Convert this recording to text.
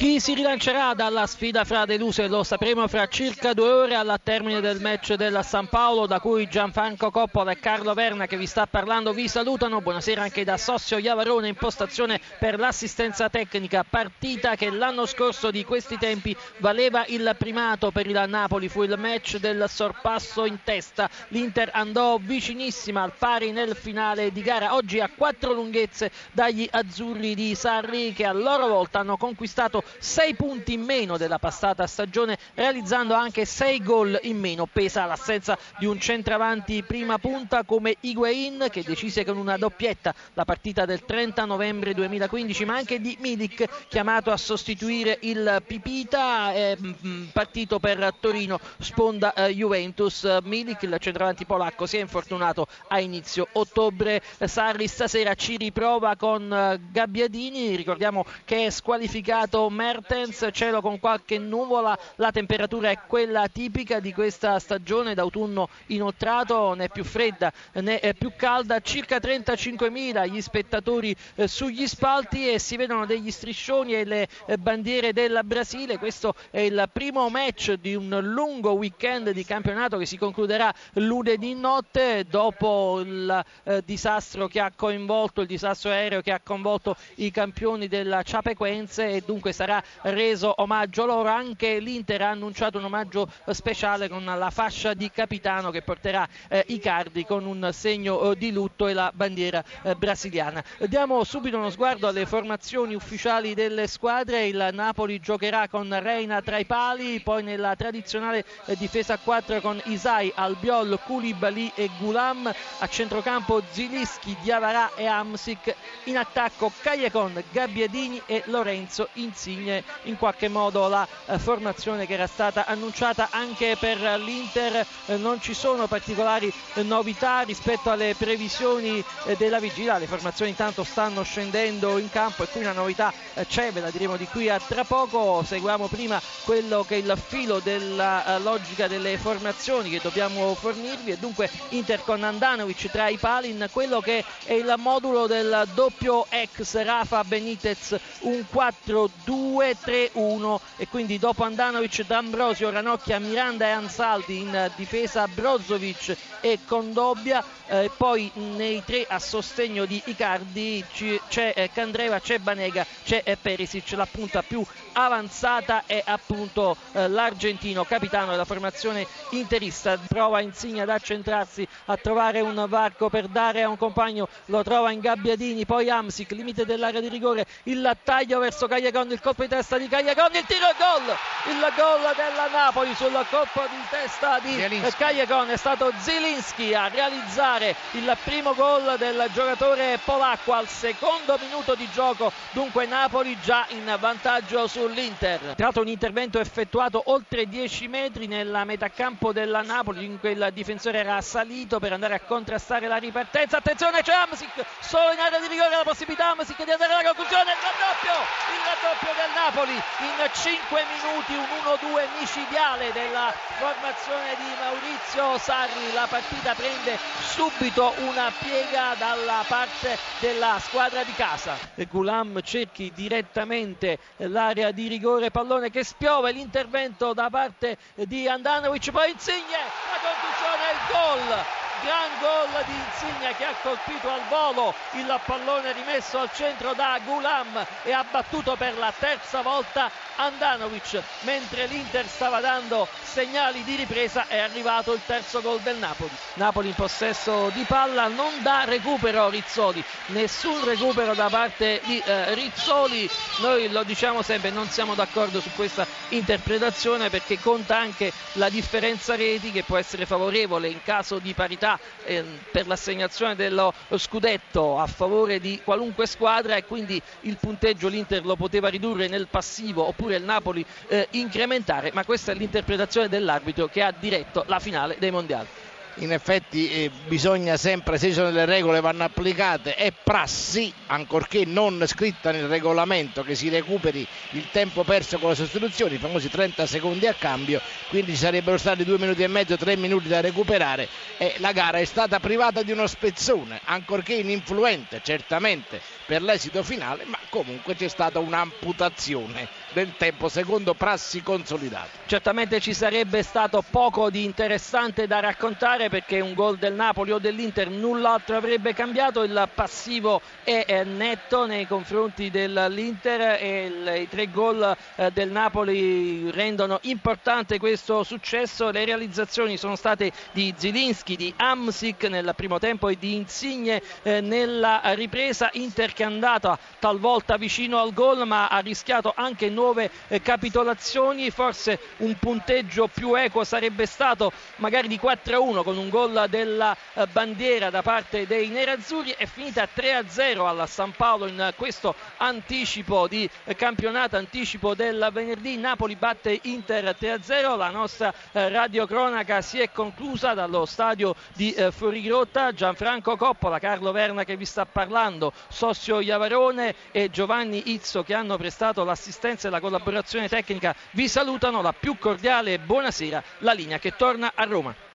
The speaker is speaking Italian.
Chi si rilancerà dalla sfida fra deluse lo sapremo fra circa due ore alla termine del match del San Paolo da cui Gianfranco Coppola e Carlo Verna che vi sta parlando vi salutano. Buonasera anche da Sossio Iavarone in postazione per l'assistenza tecnica. Partita che l'anno scorso di questi tempi valeva il primato per il Napoli. Fu il match del sorpasso in testa. L'Inter andò vicinissima al pari nel finale di gara. Oggi a quattro lunghezze dagli azzurri di Sarri che a loro volta hanno conquistato 6 punti in meno della passata stagione, realizzando anche 6 gol in meno. Pesa l'assenza di un centravanti prima punta come Higuain che decise con una doppietta la partita del 30 novembre 2015, ma anche di Milik chiamato a sostituire il Pipita, eh, partito per Torino, sponda eh, Juventus. Milik, il centravanti polacco, si è infortunato a inizio ottobre. Sarri stasera ci riprova con eh, Gabbiadini, ricordiamo che è squalificato Mertens, cielo con qualche nuvola, la temperatura è quella tipica di questa stagione d'autunno inoltrato, né più fredda né più calda, circa 35.000 gli spettatori eh, sugli spalti e si vedono degli striscioni e le eh, bandiere del Brasile, questo è il primo match di un lungo weekend di campionato che si concluderà lunedì notte dopo il eh, disastro che ha coinvolto, il disastro aereo che ha coinvolto i campioni della Ciapequense e dunque sarà sarà reso omaggio loro. Anche l'Inter ha annunciato un omaggio speciale con la fascia di capitano che porterà eh, i cardi con un segno eh, di lutto e la bandiera eh, brasiliana. Diamo subito uno sguardo alle formazioni ufficiali delle squadre. Il Napoli giocherà con Reina tra i pali, poi nella tradizionale eh, difesa a 4 con Isai, Albiol, Koulibaly e Gulam. A centrocampo Zilischi, Diavarà e Amsic. In attacco Cagliacon, Gabbiadini e Lorenzo Insigne Insigne in qualche modo la eh, formazione che era stata annunciata anche per l'Inter. Eh, non ci sono particolari eh, novità rispetto alle previsioni della vigilia, le formazioni intanto stanno scendendo in campo e qui una novità c'è, ve la diremo di qui a tra poco. Seguiamo prima quello che è il filo della logica delle formazioni che dobbiamo fornirvi e dunque Inter con Andanovic tra i pali in quello che è il modulo del doppio ex Rafa Benitez un 4-2 2-3-1 e quindi dopo Andanovic, D'Ambrosio, Ranocchia, Miranda e Ansaldi in difesa Brozovic e Condobbia eh, poi nei tre a sostegno di Icardi c'è eh, Candreva, c'è Banega, c'è eh, Perisic, la punta più avanzata è appunto l'argentino capitano della formazione interista. Prova Insigne ad accentrarsi a trovare un varco per dare a un compagno. Lo trova in Gabbiadini poi Amsic limite dell'area di rigore. Il taglio verso Cagliacon il colpo di testa di Cagliacon il tiro e gol il gol della Napoli sul colpo di testa di Cagliacon. È stato Zilinski a realizzare il primo gol del giocatore polacco al secondo minuto di gioco. Dunque Napoli già in vantaggio su sull'Inter. Tra l'altro un intervento effettuato oltre 10 metri nella metà campo della Napoli. In cui il difensore era salito per andare a contrastare la ripartenza. Attenzione c'è Amsic, solo in area di rigore la possibilità. Amsic di andare alla conclusione, il raddoppio, il raddoppio del Napoli in 5 minuti, un 1-2 micidiale della formazione di Maurizio Sarri. La partita prende subito una piega dalla parte della squadra di casa. Gulam cerchi direttamente l'area di rigore, pallone che spiove, l'intervento da parte di Andanovic, poi Insigne, la conclusione e il gol gran gol di Insigne che ha colpito al volo il pallone rimesso al centro da Gulam e ha battuto per la terza volta Andanovic mentre l'Inter stava dando segnali di ripresa è arrivato il terzo gol del Napoli. Napoli in possesso di palla non dà recupero Rizzoli nessun recupero da parte di eh, Rizzoli. Noi lo diciamo sempre non siamo d'accordo su questa interpretazione perché conta anche la differenza reti che può essere favorevole in caso di parità eh, per l'assegnazione dello scudetto a favore di qualunque squadra e quindi il punteggio l'Inter lo poteva ridurre nel passivo oppure oppure il Napoli eh, incrementare, ma questa è l'interpretazione dell'arbitro che ha diretto la finale dei mondiali. In effetti eh, bisogna sempre, se ci sono delle regole vanno applicate, è prassi, ancorché non scritta nel regolamento, che si recuperi il tempo perso con le sostituzioni, i famosi 30 secondi a cambio, quindi ci sarebbero stati due minuti e mezzo, tre minuti da recuperare e la gara è stata privata di uno spezzone, ancorché ininfluente certamente per l'esito finale, ma comunque c'è stata un'amputazione del tempo secondo prassi consolidate. Certamente ci sarebbe stato poco di interessante da raccontare perché un gol del Napoli o dell'Inter null'altro avrebbe cambiato, il passivo è netto nei confronti dell'Inter e i tre gol eh, del Napoli rendono importante questo successo, le realizzazioni sono state di Zilinski, di Amsic nel primo tempo e di Insigne eh, nella ripresa, Inter che è andata talvolta vicino al gol ma ha rischiato anche nuove eh, capitolazioni, forse un punteggio più equo sarebbe stato magari di 4-1 con un gol della eh, bandiera da parte dei nerazzurri, è finita 3-0 alla San Paolo in questo anticipo di eh, campionato, anticipo del venerdì, Napoli batte Inter 3-0, la nostra radiocronaca si è conclusa dallo stadio di Fuorigrotta, Gianfranco Coppola, Carlo Verna che vi sta parlando, Sossio Iavarone e Giovanni Izzo che hanno prestato l'assistenza e la collaborazione tecnica. Vi salutano la più cordiale buonasera la linea che torna a Roma